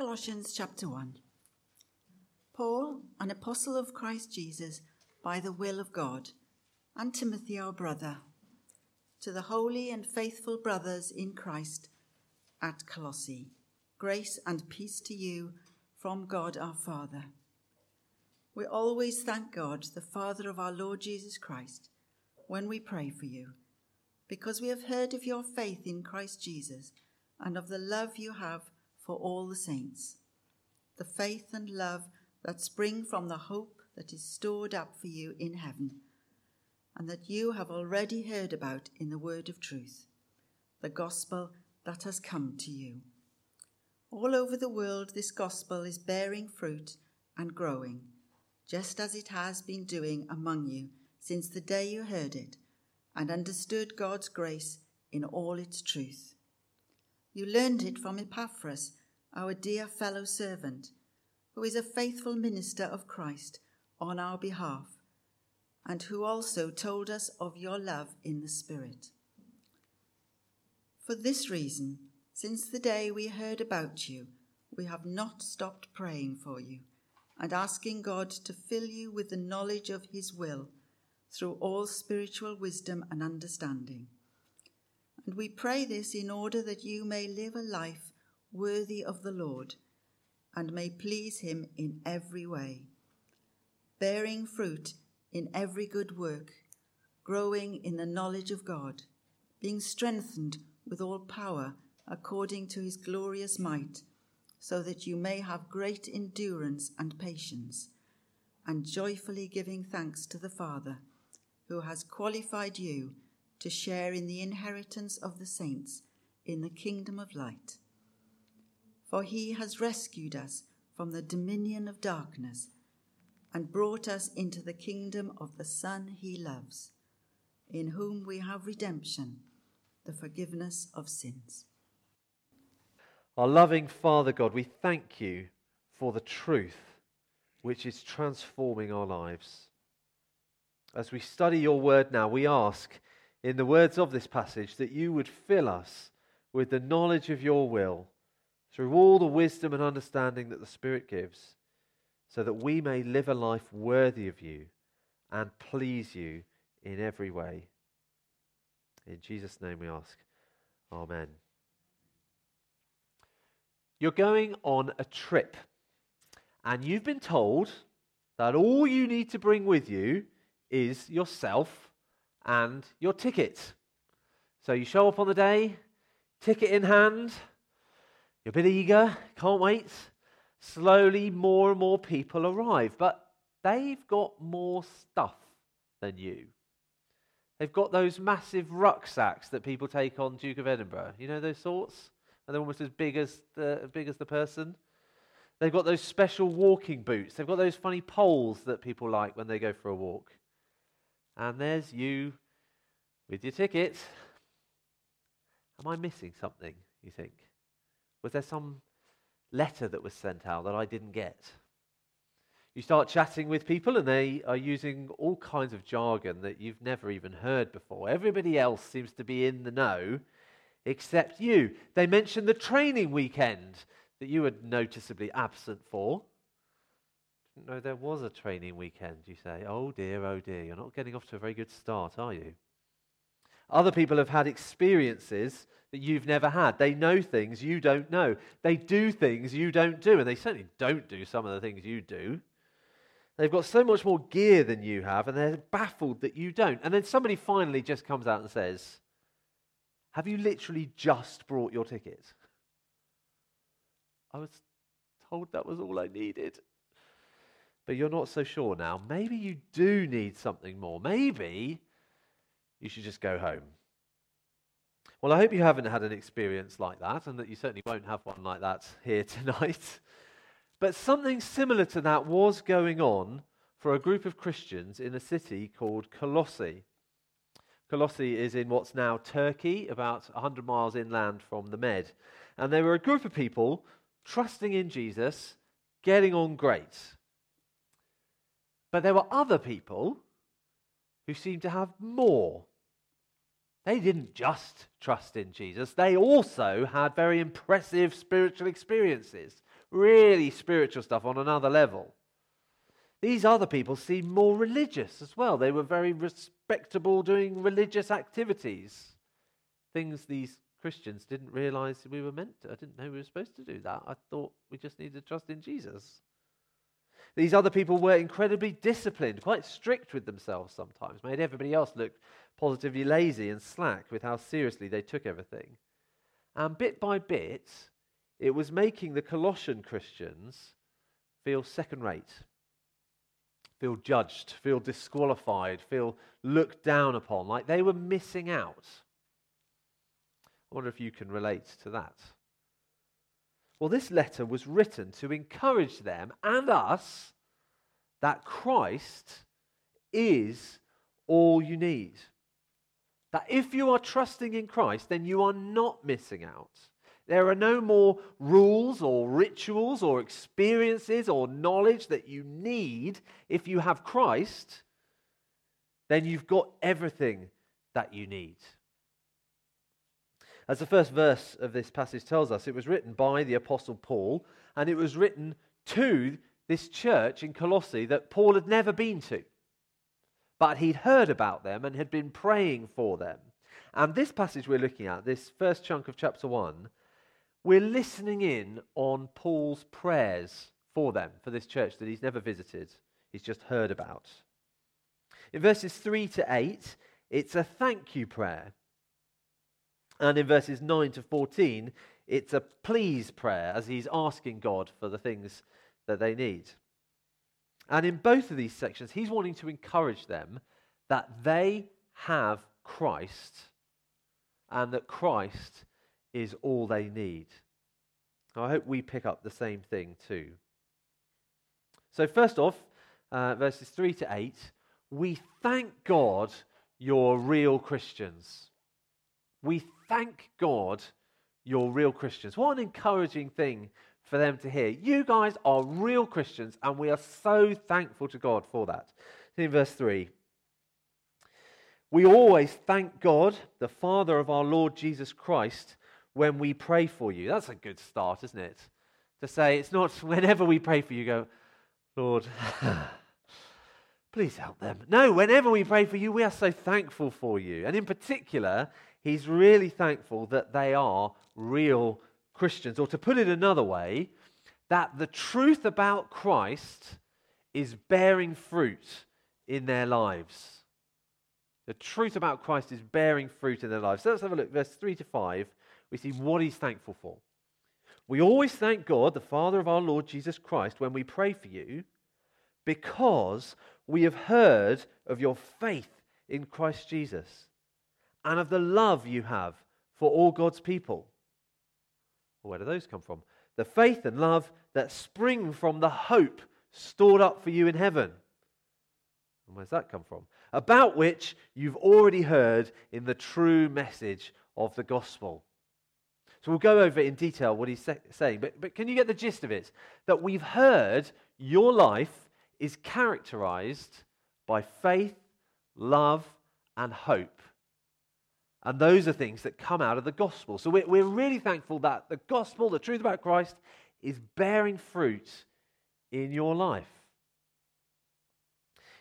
Colossians chapter 1. Paul, an apostle of Christ Jesus, by the will of God, and Timothy, our brother, to the holy and faithful brothers in Christ at Colossae, grace and peace to you from God our Father. We always thank God, the Father of our Lord Jesus Christ, when we pray for you, because we have heard of your faith in Christ Jesus and of the love you have for all the saints, the faith and love that spring from the hope that is stored up for you in heaven, and that you have already heard about in the word of truth, the gospel that has come to you. All over the world, this gospel is bearing fruit and growing, just as it has been doing among you since the day you heard it and understood God's grace in all its truth. You learned it from Epaphras our dear fellow servant, who is a faithful minister of Christ on our behalf, and who also told us of your love in the Spirit. For this reason, since the day we heard about you, we have not stopped praying for you and asking God to fill you with the knowledge of His will through all spiritual wisdom and understanding. And we pray this in order that you may live a life worthy of the Lord, and may please him in every way, bearing fruit in every good work, growing in the knowledge of God, being strengthened with all power according to his glorious might, so that you may have great endurance and patience, and joyfully giving thanks to the Father, who has qualified you to share in the inheritance of the saints in the kingdom of light for he has rescued us from the dominion of darkness and brought us into the kingdom of the Son he loves, in whom we have redemption, the forgiveness of sins. Our loving Father God, we thank you for the truth which is transforming our lives. As we study your word now, we ask, in the words of this passage, that you would fill us with the knowledge of your will through all the wisdom and understanding that the Spirit gives, so that we may live a life worthy of you and please you in every way. In Jesus' name we ask. Amen. You're going on a trip, and you've been told that all you need to bring with you is yourself and your ticket. So you show up on the day, ticket in hand you're a bit eager, can't wait. Slowly, more and more people arrive, but they've got more stuff than you. They've got those massive rucksacks that people take on Duke of Edinburgh. You know those sorts? And they're almost as big as the, big as the person. They've got those special walking boots. They've got those funny poles that people like when they go for a walk. And there's you with your ticket. Am I missing something, you think? Was there some letter that was sent out that I didn't get? You start chatting with people, and they are using all kinds of jargon that you've never even heard before. Everybody else seems to be in the know except you. They mention the training weekend that you were noticeably absent for. Didn't there was a training weekend, you say. Oh dear, oh dear, you're not getting off to a very good start, are you? Other people have had experiences that you've never had. They know things you don't know. They do things you don't do, and they certainly don't do some of the things you do. They've got so much more gear than you have, and they're baffled that you don't. And then somebody finally just comes out and says, Have you literally just brought your ticket? I was told that was all I needed. But you're not so sure now. Maybe you do need something more. Maybe you should just go home. Well, I hope you haven't had an experience like that, and that you certainly won't have one like that here tonight. But something similar to that was going on for a group of Christians in a city called Colossae. Colossae is in what's now Turkey, about 100 miles inland from the Med. And they were a group of people trusting in Jesus, getting on great. But there were other people who seemed to have more they didn't just trust in Jesus, they also had very impressive spiritual experiences. really spiritual stuff on another level. These other people seemed more religious as well. They were very respectable doing religious activities. Things these Christians didn't realize we were meant to. I didn't know we were supposed to do that. I thought we just needed to trust in Jesus. These other people were incredibly disciplined, quite strict with themselves sometimes, made everybody else look positively lazy and slack with how seriously they took everything. And bit by bit, it was making the Colossian Christians feel second rate, feel judged, feel disqualified, feel looked down upon, like they were missing out. I wonder if you can relate to that. Well, this letter was written to encourage them and us that Christ is all you need. That if you are trusting in Christ, then you are not missing out. There are no more rules or rituals or experiences or knowledge that you need. If you have Christ, then you've got everything that you need. As the first verse of this passage tells us, it was written by the Apostle Paul, and it was written to this church in Colossae that Paul had never been to. But he'd heard about them and had been praying for them. And this passage we're looking at, this first chunk of chapter 1, we're listening in on Paul's prayers for them, for this church that he's never visited, he's just heard about. In verses 3 to 8, it's a thank you prayer. And in verses 9 to 14, it's a please prayer as he's asking God for the things that they need. And in both of these sections, he's wanting to encourage them that they have Christ and that Christ is all they need. I hope we pick up the same thing too. So, first off, uh, verses 3 to 8, we thank God you're real Christians. We thank God you're real Christians. What an encouraging thing for them to hear. You guys are real Christians, and we are so thankful to God for that. In verse 3, we always thank God, the Father of our Lord Jesus Christ, when we pray for you. That's a good start, isn't it? To say it's not whenever we pray for you, go, Lord, please help them. No, whenever we pray for you, we are so thankful for you. And in particular, he's really thankful that they are real Christians. Or to put it another way, that the truth about Christ is bearing fruit in their lives. The truth about Christ is bearing fruit in their lives. So let's have a look. Verse 3 to 5, we see what he's thankful for. We always thank God, the Father of our Lord Jesus Christ, when we pray for you, because we have heard of your faith in Christ Jesus and of the love you have for all God's people. Where do those come from? The faith and love that spring from the hope stored up for you in heaven. And where's that come from? About which you've already heard in the true message of the gospel. So we'll go over in detail what he's saying, but, but can you get the gist of it? That we've heard your life is characterized by faith, love, and hope and those are things that come out of the gospel. So we're, really thankful that the gospel, the truth about Christ, is bearing fruit in your life.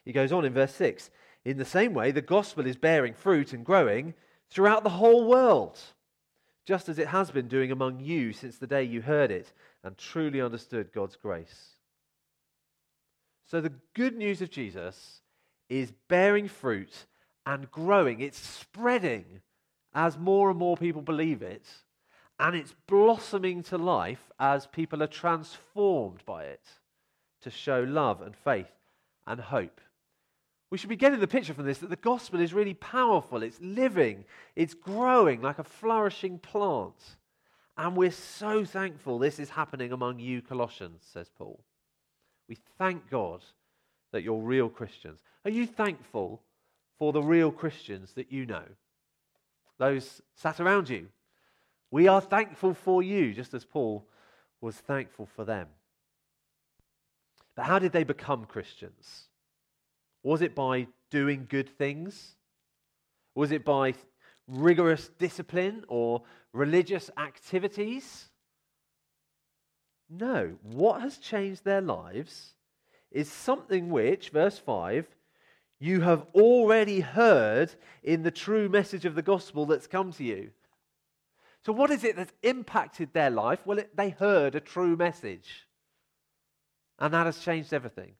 He goes on in verse 6 In the same way, the gospel is bearing fruit and growing throughout the whole world, just as it has been doing among you since the day you heard it and truly understood God's grace. So the good news of Jesus is bearing fruit and growing, it's spreading as more and more people believe it, and it's blossoming to life as people are transformed by it to show love and faith and hope. We should be getting the picture from this that the gospel is really powerful, it's living, it's growing like a flourishing plant. And we're so thankful this is happening among you, Colossians, says Paul. We thank God that you're real Christians. Are you thankful for the real Christians that you know? Those sat around you. We are thankful for you, just as Paul was thankful for them. But how did they become Christians? Was it by doing good things? Was it by rigorous discipline or religious activities? No, what has changed their lives is something which, verse 5, you have already heard in the true message of the gospel that's come to you. So, what is it that's impacted their life? Well, it, they heard a true message. And that has changed everything.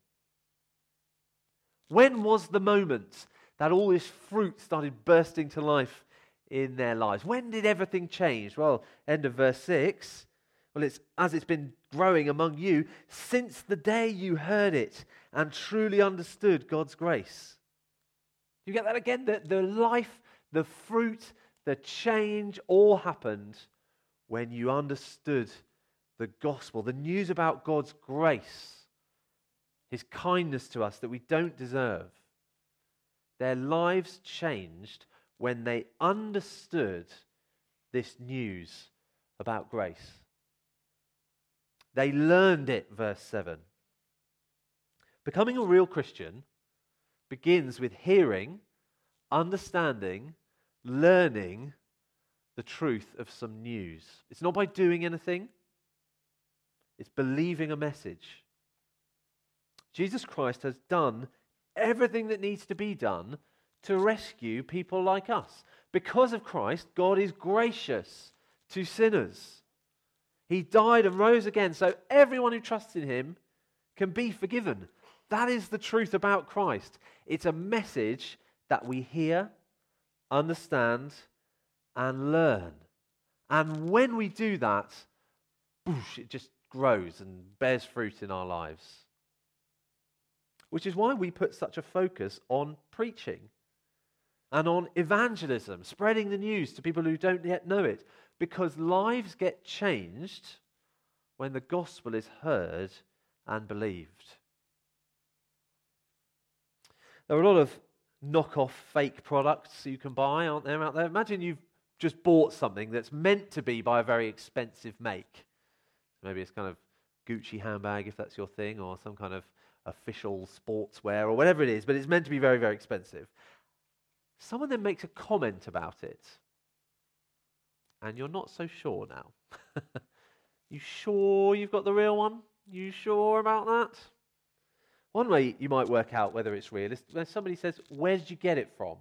When was the moment that all this fruit started bursting to life in their lives? When did everything change? Well, end of verse 6. Well, it's as it's been growing among you since the day you heard it and truly understood God's grace. You get that again? The, the life, the fruit, the change all happened when you understood the gospel, the news about God's grace, his kindness to us that we don't deserve. Their lives changed when they understood this news about grace. They learned it, verse 7. Becoming a real Christian begins with hearing, understanding, learning the truth of some news. It's not by doing anything, it's believing a message. Jesus Christ has done everything that needs to be done to rescue people like us. Because of Christ, God is gracious to sinners. He died and rose again so everyone who trusts in him can be forgiven. That is the truth about Christ. It's a message that we hear, understand, and learn. And when we do that, boosh, it just grows and bears fruit in our lives. Which is why we put such a focus on preaching and on evangelism, spreading the news to people who don't yet know it, because lives get changed when the gospel is heard and believed. There are a lot of knockoff fake products you can buy, aren't there, out there? Imagine you've just bought something that's meant to be by a very expensive make. Maybe it's kind of Gucci handbag if that's your thing, or some kind of official sportswear, or whatever it is, but it's meant to be very, very expensive. Someone then makes a comment about it, and you're not so sure now. you sure you've got the real one? You sure about that? One way you might work out whether it's real is when somebody says, Where did you get it from?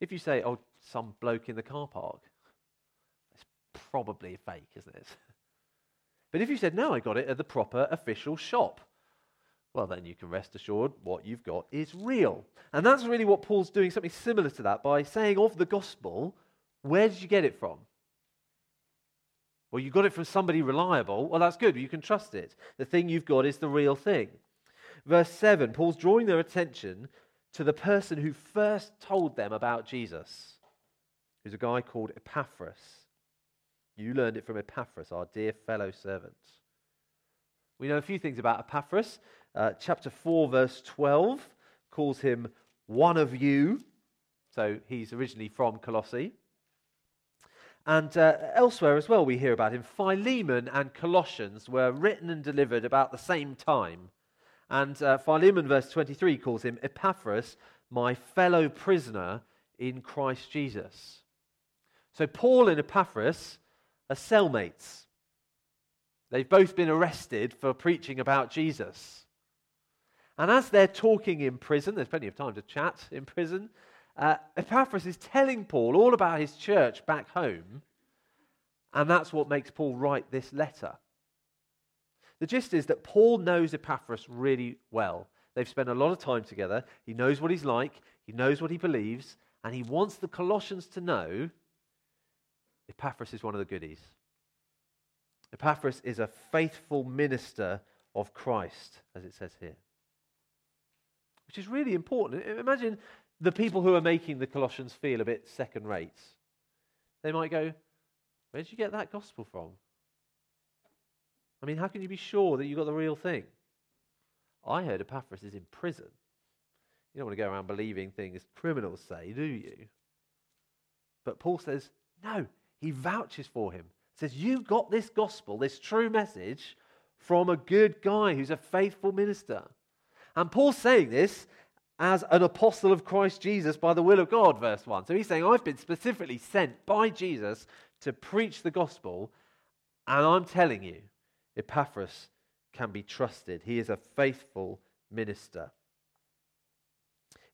If you say, Oh, some bloke in the car park, it's probably fake, isn't it? But if you said, No, I got it at the proper official shop, well, then you can rest assured what you've got is real. And that's really what Paul's doing, something similar to that, by saying of the gospel, Where did you get it from? Well, you got it from somebody reliable. Well, that's good. You can trust it. The thing you've got is the real thing. Verse 7, Paul's drawing their attention to the person who first told them about Jesus, who's a guy called Epaphras. You learned it from Epaphras, our dear fellow servant. We know a few things about Epaphras. Uh, chapter 4, verse 12 calls him one of you. So he's originally from Colossae. And uh, elsewhere as well, we hear about him. Philemon and Colossians were written and delivered about the same time. And uh, Philemon, verse 23, calls him Epaphras, my fellow prisoner in Christ Jesus. So Paul and Epaphras are cellmates. They've both been arrested for preaching about Jesus. And as they're talking in prison, there's plenty of time to chat in prison, uh, Epaphras is telling Paul all about his church back home, and that's what makes Paul write this letter. The gist is that Paul knows Epaphras really well. They've spent a lot of time together. He knows what he's like, he knows what he believes, and he wants the Colossians to know Epaphras is one of the goodies. Epaphras is a faithful minister of Christ, as it says here. Which is really important. Imagine the people who are making the Colossians feel a bit second rate. They might go, Where did you get that gospel from? I mean, how can you be sure that you got the real thing? I heard Epaphras is in prison. You don't want to go around believing things criminals say, do you? But Paul says, no, he vouches for him. Says, you got this gospel, this true message, from a good guy who's a faithful minister. And Paul's saying this as an apostle of Christ Jesus by the will of God, verse 1. So he's saying, I've been specifically sent by Jesus to preach the gospel, And I'm telling you, Epaphras can be trusted. He is a faithful minister.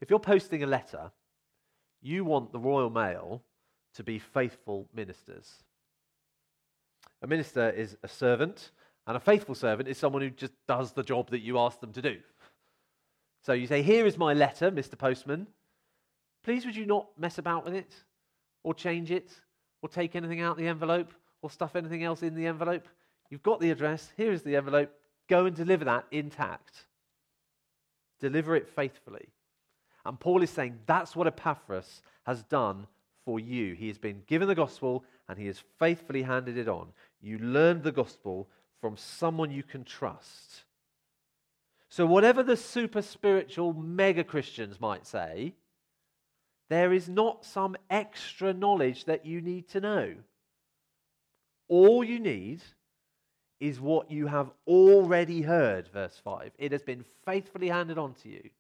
If you're posting a letter, you want the Royal Mail to be faithful ministers. A minister is a servant, and a faithful servant is someone who just does the job that you ask them to do. So you say, Here is my letter, Mr. Postman. Please would you not mess about with it, or change it, or take anything out the envelope, or stuff anything else in the envelope? You've got the address, here is the envelope. Go and deliver that intact. Deliver it faithfully. And Paul is saying that's what Epaphras has done for you. He has been given the gospel and he has faithfully handed it on. You learned the gospel from someone you can trust. So, whatever the super spiritual mega Christians might say, there is not some extra knowledge that you need to know. All you need is what you have already heard, verse 5. It has been faithfully handed on to you.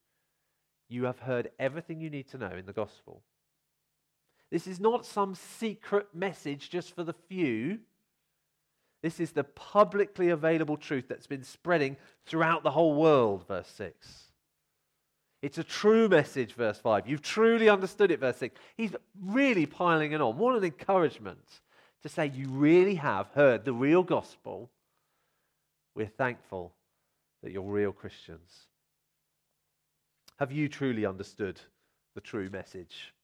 You have heard everything you need to know in the gospel. This is not some secret message just for the few. This is the publicly available truth that's been spreading throughout the whole world, verse 6. It's a true message, verse 5. You've truly understood it, verse 6. He's really piling it on. What an encouragement to say you really have heard the real gospel. We're thankful that you're real Christians. Have you truly understood the true message?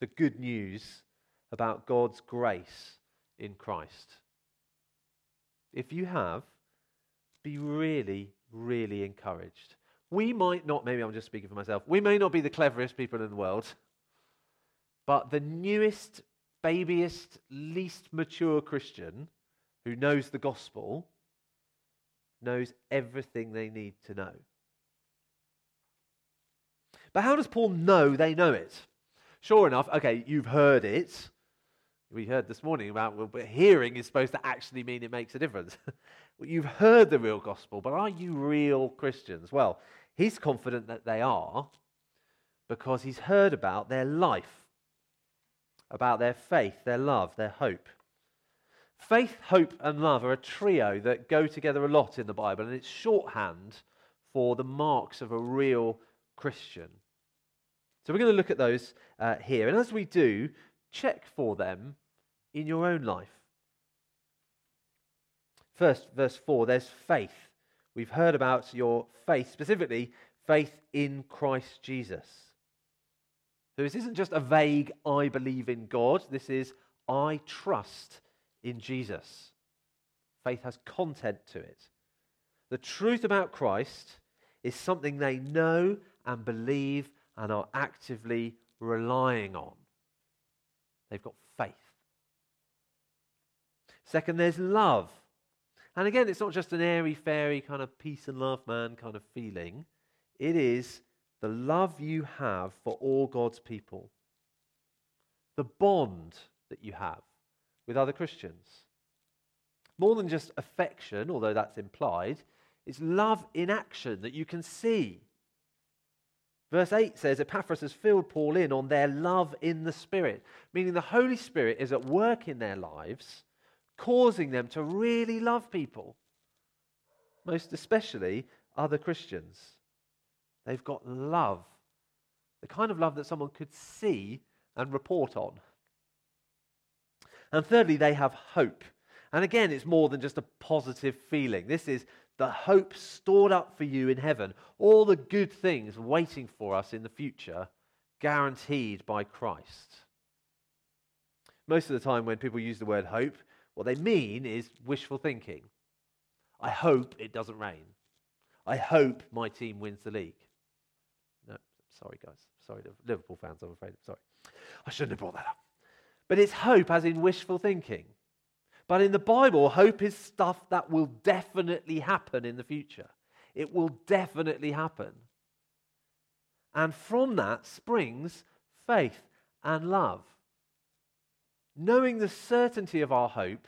The good news about God's grace in Christ. If you have, be really, really encouraged. We might not, maybe I'm just speaking for myself, we may not be the cleverest people in the world, but the newest, babyest, least mature Christian who knows the gospel knows everything they need to know. But how does Paul know they know it? Sure enough, okay, you've heard it. We heard this morning about well, hearing is supposed to actually mean it makes a difference. well, you've heard the real gospel, but are you real Christians? Well, he's confident that they are because he's heard about their life, about their faith, their love, their hope. Faith, hope, and love are a trio that go together a lot in the Bible, and it's shorthand for the marks of a real Christian. So we're going to look at those uh, here. And as we do, check for them in your own life. First, verse 4, there's faith. We've heard about your faith, specifically faith in Christ Jesus. So this isn't just a vague, I believe in God. This is, I trust in Jesus. Faith has content to it. The truth about Christ is something they know and believe and are actively relying on. They've got. Second, there's love. And again, it's not just an airy fairy kind of peace and love, man kind of feeling. It is the love you have for all God's people, the bond that you have with other Christians. More than just affection, although that's implied, it's love in action that you can see. Verse 8 says Epaphras has filled Paul in on their love in the Spirit, meaning the Holy Spirit is at work in their lives, causing them to really love people, most especially other Christians. They've got love, the kind of love that someone could see and report on. And thirdly, they have hope. And again, it's more than just a positive feeling. This is the hope stored up for you in heaven, all the good things waiting for us in the future, guaranteed by Christ. Most of the time, when people use the word hope, what they mean is wishful thinking. I hope it doesn't rain. I hope my team wins the league. No, sorry, guys. Sorry, Liverpool fans, I'm afraid. Sorry. I shouldn't have brought that up. But it's hope as in wishful thinking. But in the Bible, hope is stuff that will definitely happen in the future. It will definitely happen. And from that springs faith and love. Knowing the certainty of our hope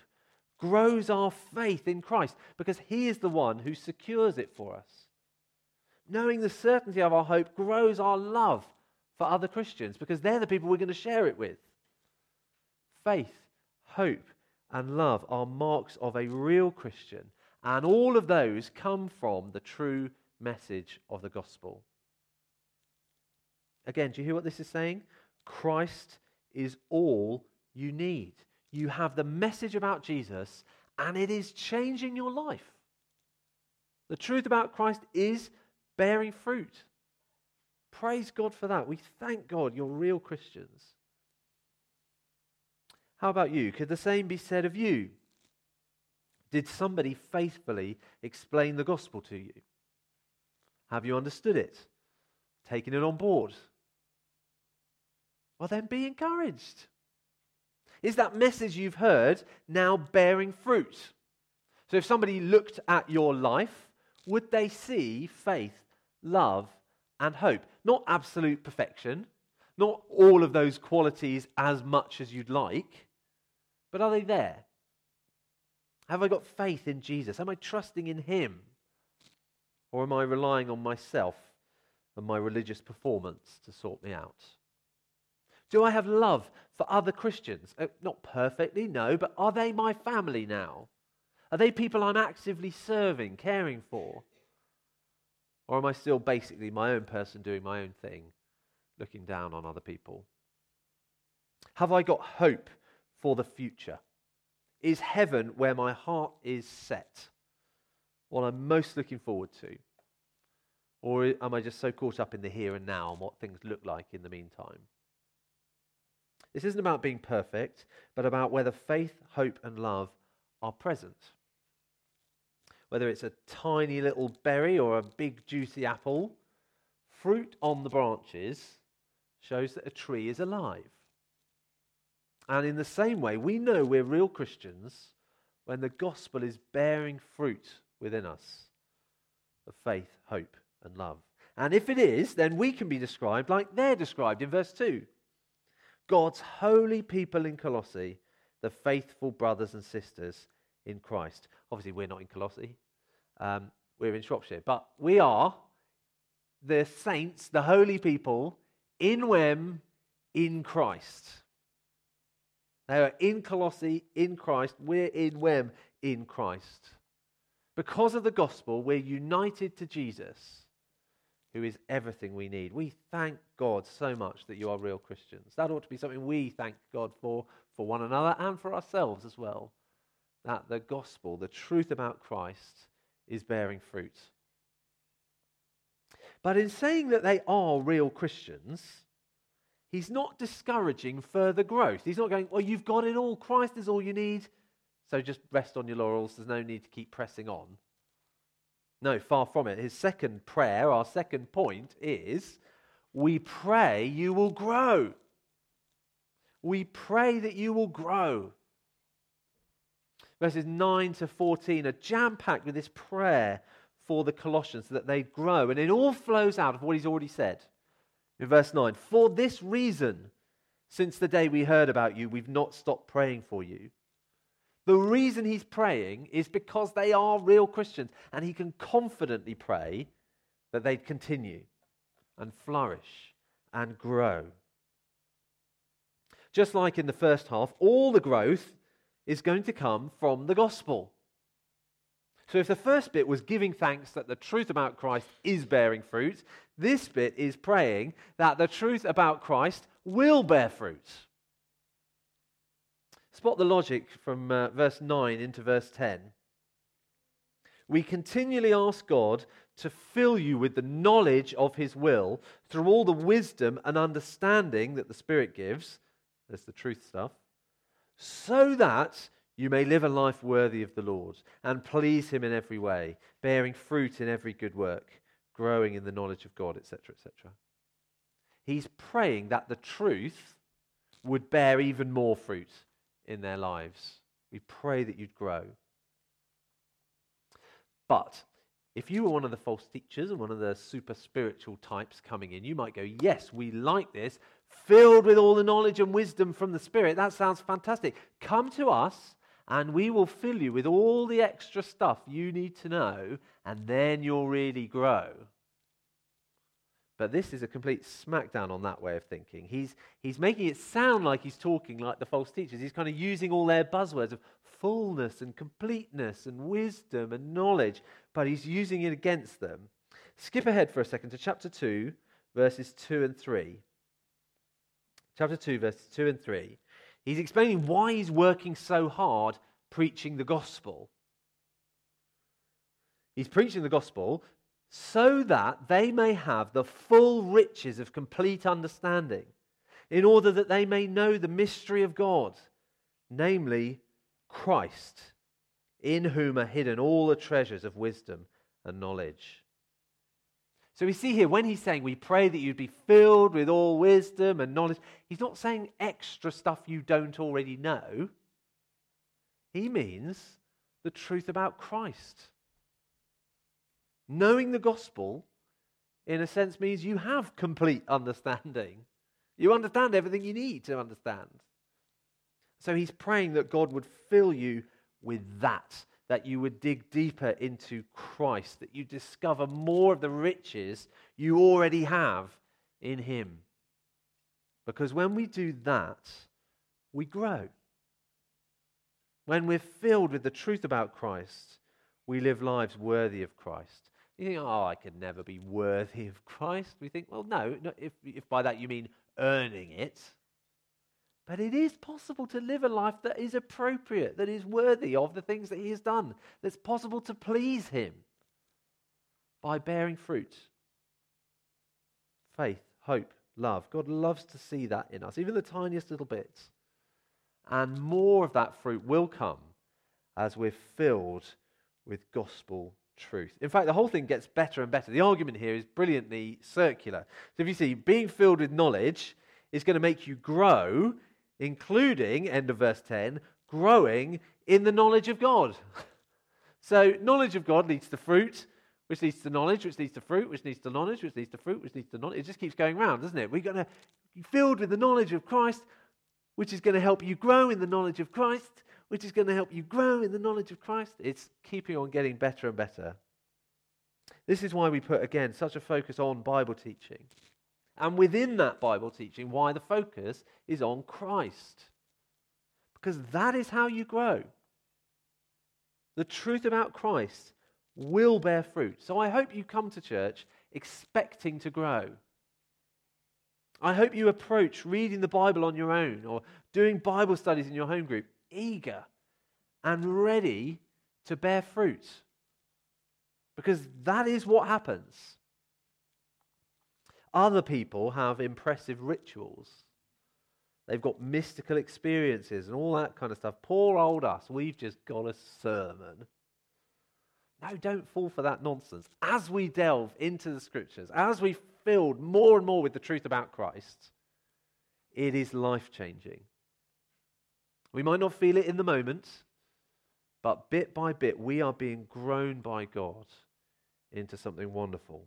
grows our faith in Christ because He is the one who secures it for us. Knowing the certainty of our hope grows our love for other Christians because they're the people we're going to share it with. Faith, hope, and love are marks of a real Christian, and all of those come from the true message of the gospel. Again, do you hear what this is saying? Christ is all you need. You have the message about Jesus, and it is changing your life. The truth about Christ is bearing fruit. Praise God for that. We thank God you're real Christians. How about you? Could the same be said of you? Did somebody faithfully explain the gospel to you? Have you understood it? Taken it on board? Well, then be encouraged. Is that message you've heard now bearing fruit? So, if somebody looked at your life, would they see faith, love, and hope? Not absolute perfection, not all of those qualities as much as you'd like, but are they there? Have I got faith in Jesus? Am I trusting in Him? Or am I relying on myself and my religious performance to sort me out? Do I have love for other Christians? Uh, not perfectly, no, but are they my family now? Are they people I'm actively serving, caring for? Or am I still basically my own person doing my own thing, looking down on other people? Have I got hope for the future? Is heaven where my heart is set? What I'm most looking forward to? Or am I just so caught up in the here and now and what things look like in the meantime? This isn't about being perfect, but about whether faith, hope, and love are present. Whether it's a tiny little berry or a big juicy apple, fruit on the branches shows that a tree is alive. And in the same way, we know we're real Christians when the gospel is bearing fruit within us of faith, hope, and love. And if it is, then we can be described like they're described in verse 2. God's holy people in Colossae, the faithful brothers and sisters in Christ. Obviously, we're not in Colossae, um, we're in Shropshire, but we are the saints, the holy people in Wem, in Christ. They are in Colossae, in Christ. We're in Wem, in Christ. Because of the gospel, we're united to Jesus who is everything we need. We thank God so much that you are real Christians. That ought to be something we thank God for, for one another and for ourselves as well. That the gospel, the truth about Christ, is bearing fruit. But in saying that they are real Christians, he's not discouraging further growth. He's not going, well, you've got it all. Christ is all you need. So just rest on your laurels. There's no need to keep pressing on. No, far from it. His second prayer, our second point, is we pray you will grow. We pray that you will grow. Verses 9 to 14 are jam packed with this prayer for the Colossians so that they grow. And it all flows out of what he's already said. In verse 9, for this reason, since the day we heard about you, we've not stopped praying for you. The reason he's praying is because they are real Christians, and he can confidently pray that they'd continue and flourish and grow. Just like in the first half, all the growth is going to come from the gospel. So, if the first bit was giving thanks that the truth about Christ is bearing fruit, this bit is praying that the truth about Christ will bear fruit. Spot the logic from uh, verse 9 into verse 10. We continually ask God to fill you with the knowledge of His will through all the wisdom and understanding that the Spirit gives. There's the truth stuff. So that you may live a life worthy of the Lord and please Him in every way, bearing fruit in every good work, growing in the knowledge of God, etc., etc. He's praying that the truth would bear even more fruit in their lives. We pray that you'd grow. But if you were one of the false teachers and one of the super spiritual types coming in, you might go, Yes, we like this, filled with all the knowledge and wisdom from the Spirit. That sounds fantastic. Come to us and we will fill you with all the extra stuff you need to know, and then you'll really grow. But this is a complete smackdown on that way of thinking. He's, he's making it sound like he's talking like the false teachers. He's kind of using all their buzzwords of fullness and completeness and wisdom and knowledge, but he's using it against them. Skip ahead for a second to chapter 2, verses 2 and 3. Chapter 2, verses 2 and 3. He's explaining why he's working so hard preaching the gospel. He's preaching the gospel so that they may have the full riches of complete understanding, in order that they may know the mystery of God, namely Christ, in whom are hidden all the treasures of wisdom and knowledge. So we see here when he's saying, We pray that you'd be filled with all wisdom and knowledge, he's not saying extra stuff you don't already know. He means the truth about Christ. Knowing the gospel, in a sense, means you have complete understanding. You understand everything you need to understand. So he's praying that God would fill you with that, that you would dig deeper into Christ, that you discover more of the riches you already have in him. Because when we do that, we grow. When we're filled with the truth about Christ, we live lives worthy of Christ. You think, oh, I could never be worthy of Christ. We think, well, no, no if, if by that you mean earning it. But it is possible to live a life that is appropriate, that is worthy of the things that He has done, that's possible to please Him by bearing fruit. Faith, hope, love. God loves to see that in us, even the tiniest little bits. And more of that fruit will come as we're filled with gospel truth. In fact, the whole thing gets better and better. The argument here is brilliantly circular. So if you see, being filled with knowledge is going to make you grow, including, end of verse 10, growing in the knowledge of God. so knowledge of God leads to fruit, which leads to knowledge, which leads to fruit, which leads to knowledge, which leads to fruit, which leads to knowledge. It just keeps going round, doesn't it? We're going to be filled with the knowledge of Christ, which is going to help you grow in the knowledge of Christ, which is going to help you grow in the knowledge of Christ. It's keeping on getting better and better. This is why we put, again, such a focus on Bible teaching. And within that Bible teaching, why the focus is on Christ. Because that is how you grow. The truth about Christ will bear fruit. So I hope you come to church expecting to grow. I hope you approach reading the Bible on your own or doing Bible studies in your home group eager and ready to bear fruit. Because that is what happens. Other people have impressive rituals. They've got mystical experiences and all that kind of stuff. Poor old us, we've just got a sermon. No, don't fall for that nonsense. As we delve into the scriptures, as we filled more and more with the truth about Christ, it is life changing. We might not feel it in the moment, but bit by bit, we are being grown by God into something wonderful.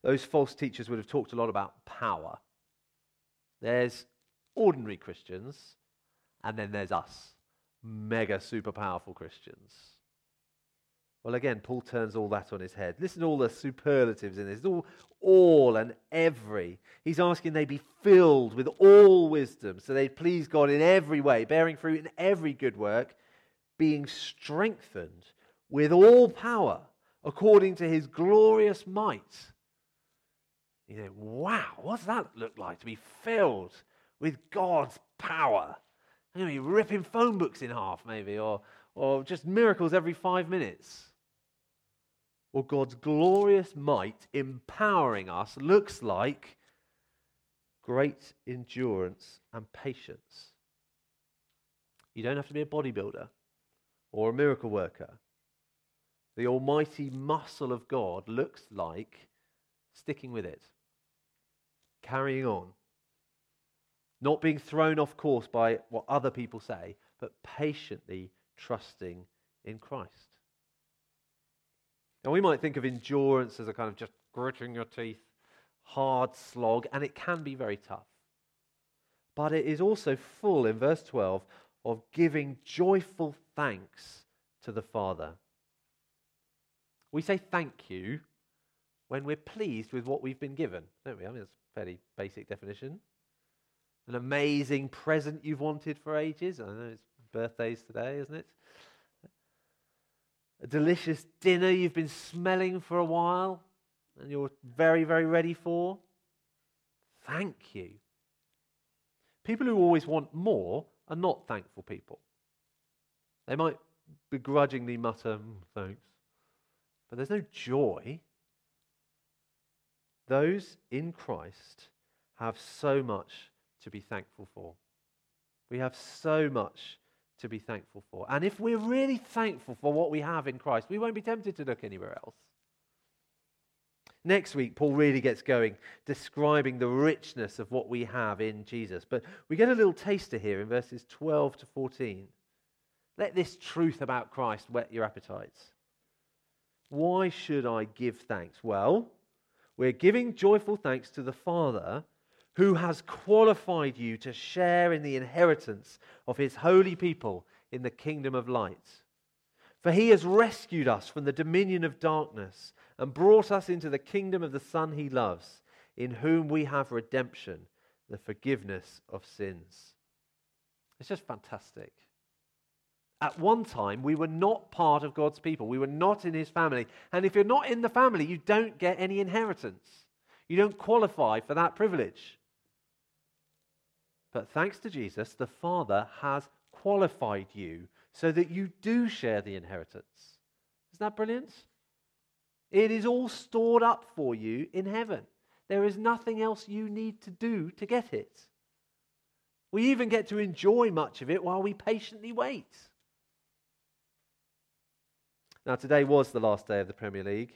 Those false teachers would have talked a lot about power. There's ordinary Christians, and then there's us, mega super powerful Christians. Well, again, Paul turns all that on his head. Listen to all the superlatives in this. It's all, all and every. He's asking they be filled with all wisdom so they please God in every way, bearing fruit in every good work, being strengthened with all power according to his glorious might. You think, wow, what's that look like to be filled with God's power? I'm going to be ripping phone books in half, maybe, or, or just miracles every five minutes or God's glorious might empowering us looks like great endurance and patience. You don't have to be a bodybuilder or a miracle worker. The almighty muscle of God looks like sticking with it, carrying on, not being thrown off course by what other people say, but patiently trusting in Christ. Now, we might think of endurance as a kind of just gritting your teeth, hard slog, and it can be very tough. But it is also full, in verse 12, of giving joyful thanks to the Father. We say thank you when we're pleased with what we've been given, don't we? I mean, that's a fairly basic definition. An amazing present you've wanted for ages. I know it's birthdays today, isn't it? A delicious dinner you've been smelling for a while and you're very, very ready for. Thank you. People who always want more are not thankful people. They might begrudgingly mutter, mm, thanks, but there's no joy. Those in Christ have so much to be thankful for. We have so much to be thankful for. And if we're really thankful for what we have in Christ, we won't be tempted to look anywhere else. Next week, Paul really gets going, describing the richness of what we have in Jesus. But we get a little taster here in verses 12 to 14. Let this truth about Christ whet your appetites. Why should I give thanks? Well, we're giving joyful thanks to the Father who has qualified you to share in the inheritance of his holy people in the kingdom of light. For he has rescued us from the dominion of darkness and brought us into the kingdom of the Son he loves, in whom we have redemption, the forgiveness of sins. It's just fantastic. At one time, we were not part of God's people. We were not in his family. And if you're not in the family, you don't get any inheritance. You don't qualify for that privilege. But thanks to Jesus, the Father has qualified you so that you do share the inheritance. Isn't that brilliant? It is all stored up for you in heaven. There is nothing else you need to do to get it. We even get to enjoy much of it while we patiently wait. Now, today was the last day of the Premier League.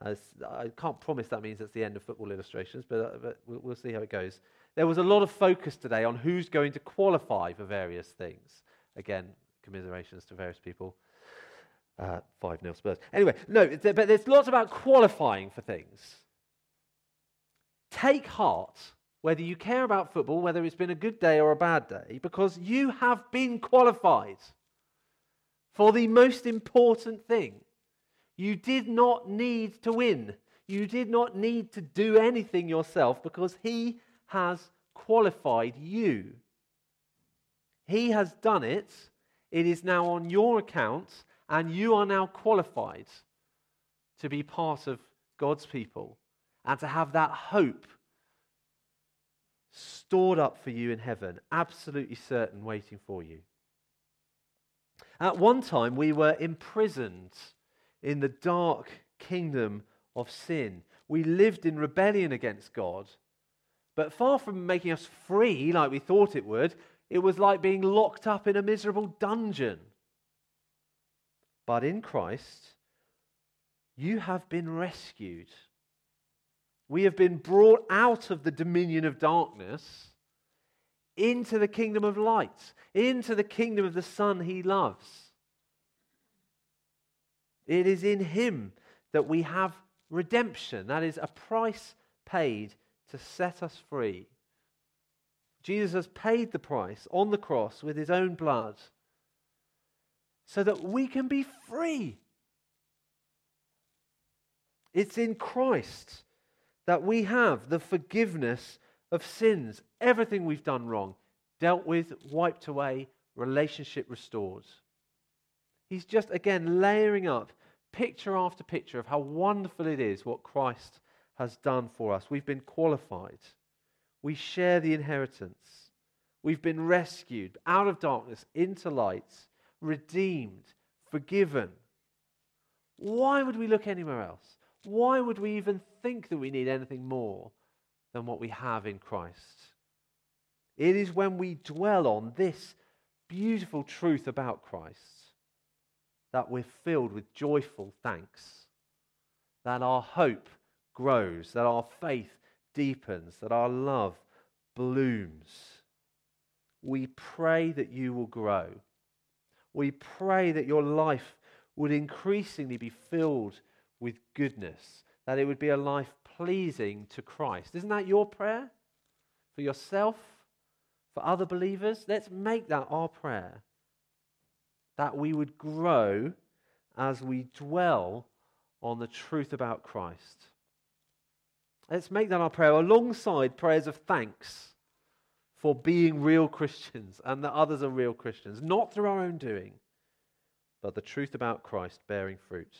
I can't promise that means it's the end of football illustrations, but, uh, but we'll see how it goes. There was a lot of focus today on who's going to qualify for various things. Again, commiserations to various people. Uh, 5 nil Spurs. Anyway, no, but there's lots about qualifying for things. Take heart, whether you care about football, whether it's been a good day or a bad day, because you have been qualified for the most important thing. You did not need to win. You did not need to do anything yourself because He has qualified you. He has done it. It is now on your account, and you are now qualified to be part of God's people and to have that hope stored up for you in heaven, absolutely certain, waiting for you. At one time, we were imprisoned in the dark kingdom of sin. We lived in rebellion against God. But far from making us free like we thought it would, it was like being locked up in a miserable dungeon. But in Christ, you have been rescued. We have been brought out of the dominion of darkness into the kingdom of light, into the kingdom of the Son he loves. It is in him that we have redemption. That is a price paid to set us free. Jesus has paid the price on the cross with his own blood so that we can be free. It's in Christ that we have the forgiveness of sins. Everything we've done wrong, dealt with, wiped away, relationship restored. He's just, again, layering up picture after picture of how wonderful it is what Christ has done for us. We've been qualified. We share the inheritance. We've been rescued out of darkness into light, redeemed, forgiven. Why would we look anywhere else? Why would we even think that we need anything more than what we have in Christ? It is when we dwell on this beautiful truth about Christ that we're filled with joyful thanks, that our hope grows, that our faith deepens, that our love blooms. We pray that you will grow. We pray that your life would increasingly be filled with goodness, that it would be a life pleasing to Christ. Isn't that your prayer? For yourself? For other believers? Let's make that our prayer. That we would grow as we dwell on the truth about Christ. Let's make that our prayer alongside prayers of thanks for being real Christians and that others are real Christians, not through our own doing, but the truth about Christ bearing fruit.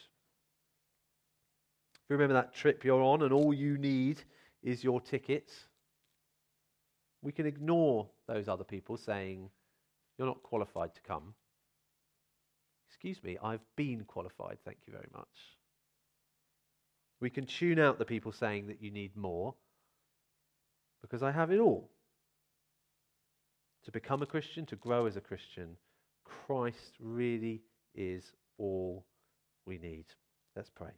If you remember that trip you're on and all you need is your ticket, we can ignore those other people saying, You're not qualified to come. Excuse me, I've been qualified, thank you very much. We can tune out the people saying that you need more because I have it all. To become a Christian, to grow as a Christian, Christ really is all we need. Let's pray.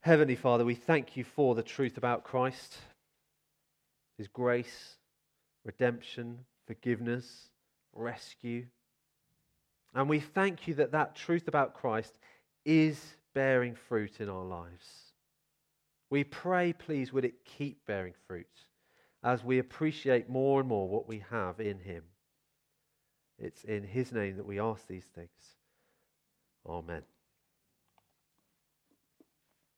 Heavenly Father, we thank you for the truth about Christ, his grace, redemption, forgiveness, rescue. And we thank you that that truth about Christ is bearing fruit in our lives. We pray, please, would it keep bearing fruit as we appreciate more and more what we have in him. It's in his name that we ask these things. Amen.